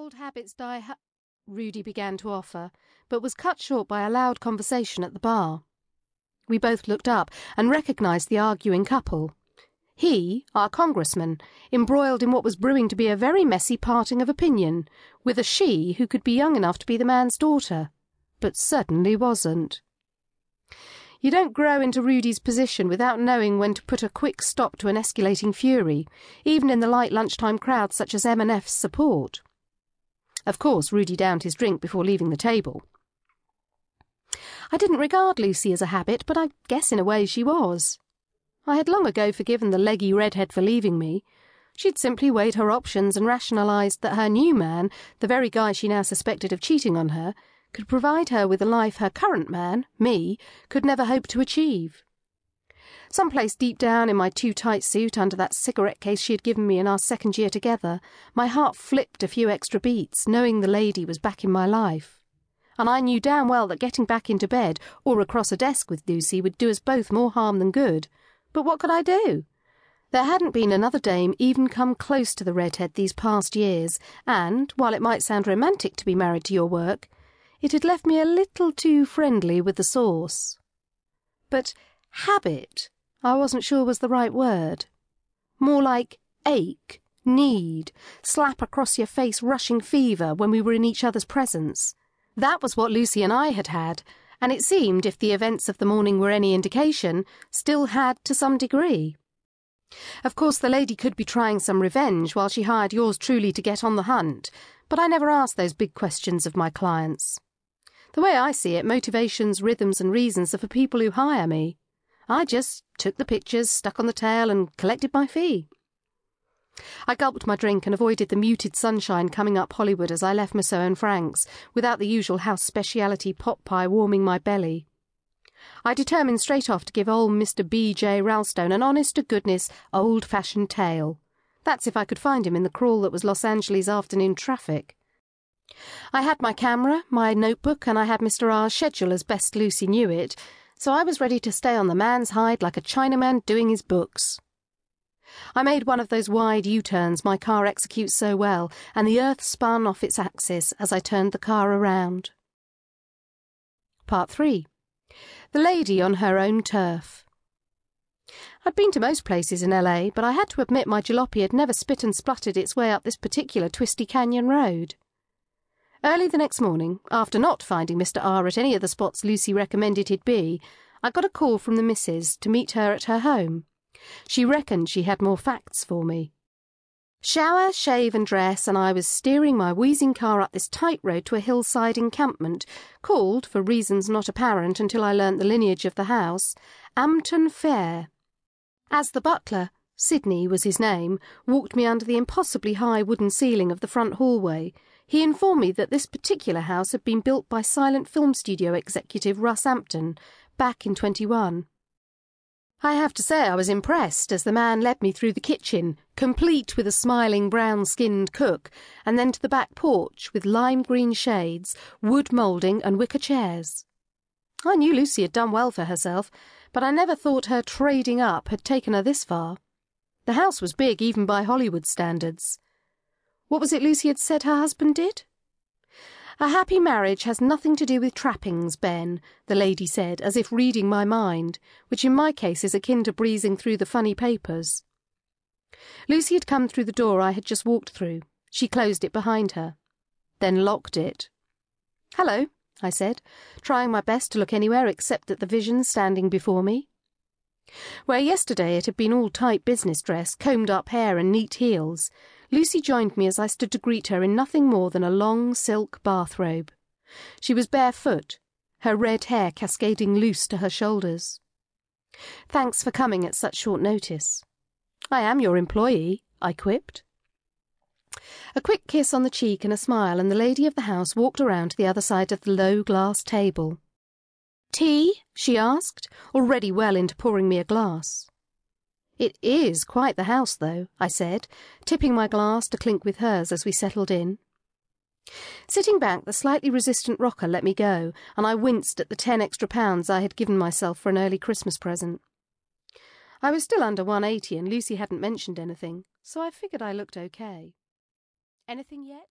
Old habits die ha Rudy began to offer, but was cut short by a loud conversation at the bar. We both looked up and recognised the arguing couple. He, our congressman, embroiled in what was brewing to be a very messy parting of opinion, with a she who could be young enough to be the man's daughter, but certainly wasn't. You don't grow into Rudy's position without knowing when to put a quick stop to an escalating fury, even in the light lunchtime crowd such as M&F's support. Of course, Rudy downed his drink before leaving the table. I didn't regard Lucy as a habit, but I guess in a way she was. I had long ago forgiven the leggy redhead for leaving me. She'd simply weighed her options and rationalised that her new man, the very guy she now suspected of cheating on her, could provide her with a life her current man, me, could never hope to achieve. Someplace deep down in my too tight suit under that cigarette case she had given me in our second year together, my heart flipped a few extra beats, knowing the lady was back in my life. And I knew damn well that getting back into bed or across a desk with Lucy would do us both more harm than good. But what could I do? There hadn't been another dame even come close to the redhead these past years, and, while it might sound romantic to be married to your work, it had left me a little too friendly with the sauce. But habit I wasn't sure was the right word. More like ache, need, slap across your face rushing fever when we were in each other's presence. That was what Lucy and I had had, and it seemed, if the events of the morning were any indication, still had to some degree. Of course, the lady could be trying some revenge while she hired yours truly to get on the hunt, but I never ask those big questions of my clients. The way I see it, motivations, rhythms, and reasons are for people who hire me. I just took the pictures, stuck on the tail, and collected my fee. I gulped my drink and avoided the muted sunshine coming up Hollywood as I left Musso and Frank's, without the usual house speciality pot pie warming my belly. I determined straight off to give old Mr. B. J. Ralstone an honest to goodness, old fashioned tale. That's if I could find him in the crawl that was Los Angeles afternoon traffic. I had my camera, my notebook, and I had Mr. R.'s schedule as best Lucy knew it, so I was ready to stay on the man's hide like a Chinaman doing his books. I made one of those wide U-turns my car executes so well, and the earth spun off its axis as I turned the car around. Part 3 The Lady on Her Own Turf I'd been to most places in LA, but I had to admit my jalopy had never spit and spluttered its way up this particular twisty canyon road. Early the next morning, after not finding Mr. R at any of the spots Lucy recommended he'd be, I got a call from the missus to meet her at her home. She reckoned she had more facts for me. Shower, shave, and dress, and I was steering my wheezing car up this tight road to a hillside encampment, called, for reasons not apparent until I learnt the lineage of the house, Ampton Fair. As the butler, Sidney was his name, walked me under the impossibly high wooden ceiling of the front hallway, he informed me that this particular house had been built by silent film studio executive Russ Ampton back in 21. I have to say I was impressed as the man led me through the kitchen, complete with a smiling brown skinned cook, and then to the back porch with lime green shades, wood moulding, and wicker chairs. I knew Lucy had done well for herself, but I never thought her trading up had taken her this far. The house was big even by Hollywood standards. What was it Lucy had said her husband did? A happy marriage has nothing to do with trappings, Ben, the lady said, as if reading my mind, which in my case is akin to breezing through the funny papers. Lucy had come through the door I had just walked through. She closed it behind her, then locked it. Hello, I said, trying my best to look anywhere except at the vision standing before me. Where yesterday it had been all tight business dress, combed up hair, and neat heels, Lucy joined me as I stood to greet her in nothing more than a long silk bathrobe. She was barefoot, her red hair cascading loose to her shoulders. Thanks for coming at such short notice. I am your employee, I quipped. A quick kiss on the cheek and a smile, and the lady of the house walked around to the other side of the low glass table. Tea? she asked, already well into pouring me a glass. It is quite the house, though, I said, tipping my glass to clink with hers as we settled in. Sitting back, the slightly resistant rocker let me go, and I winced at the ten extra pounds I had given myself for an early Christmas present. I was still under 180 and Lucy hadn't mentioned anything, so I figured I looked okay. Anything yet?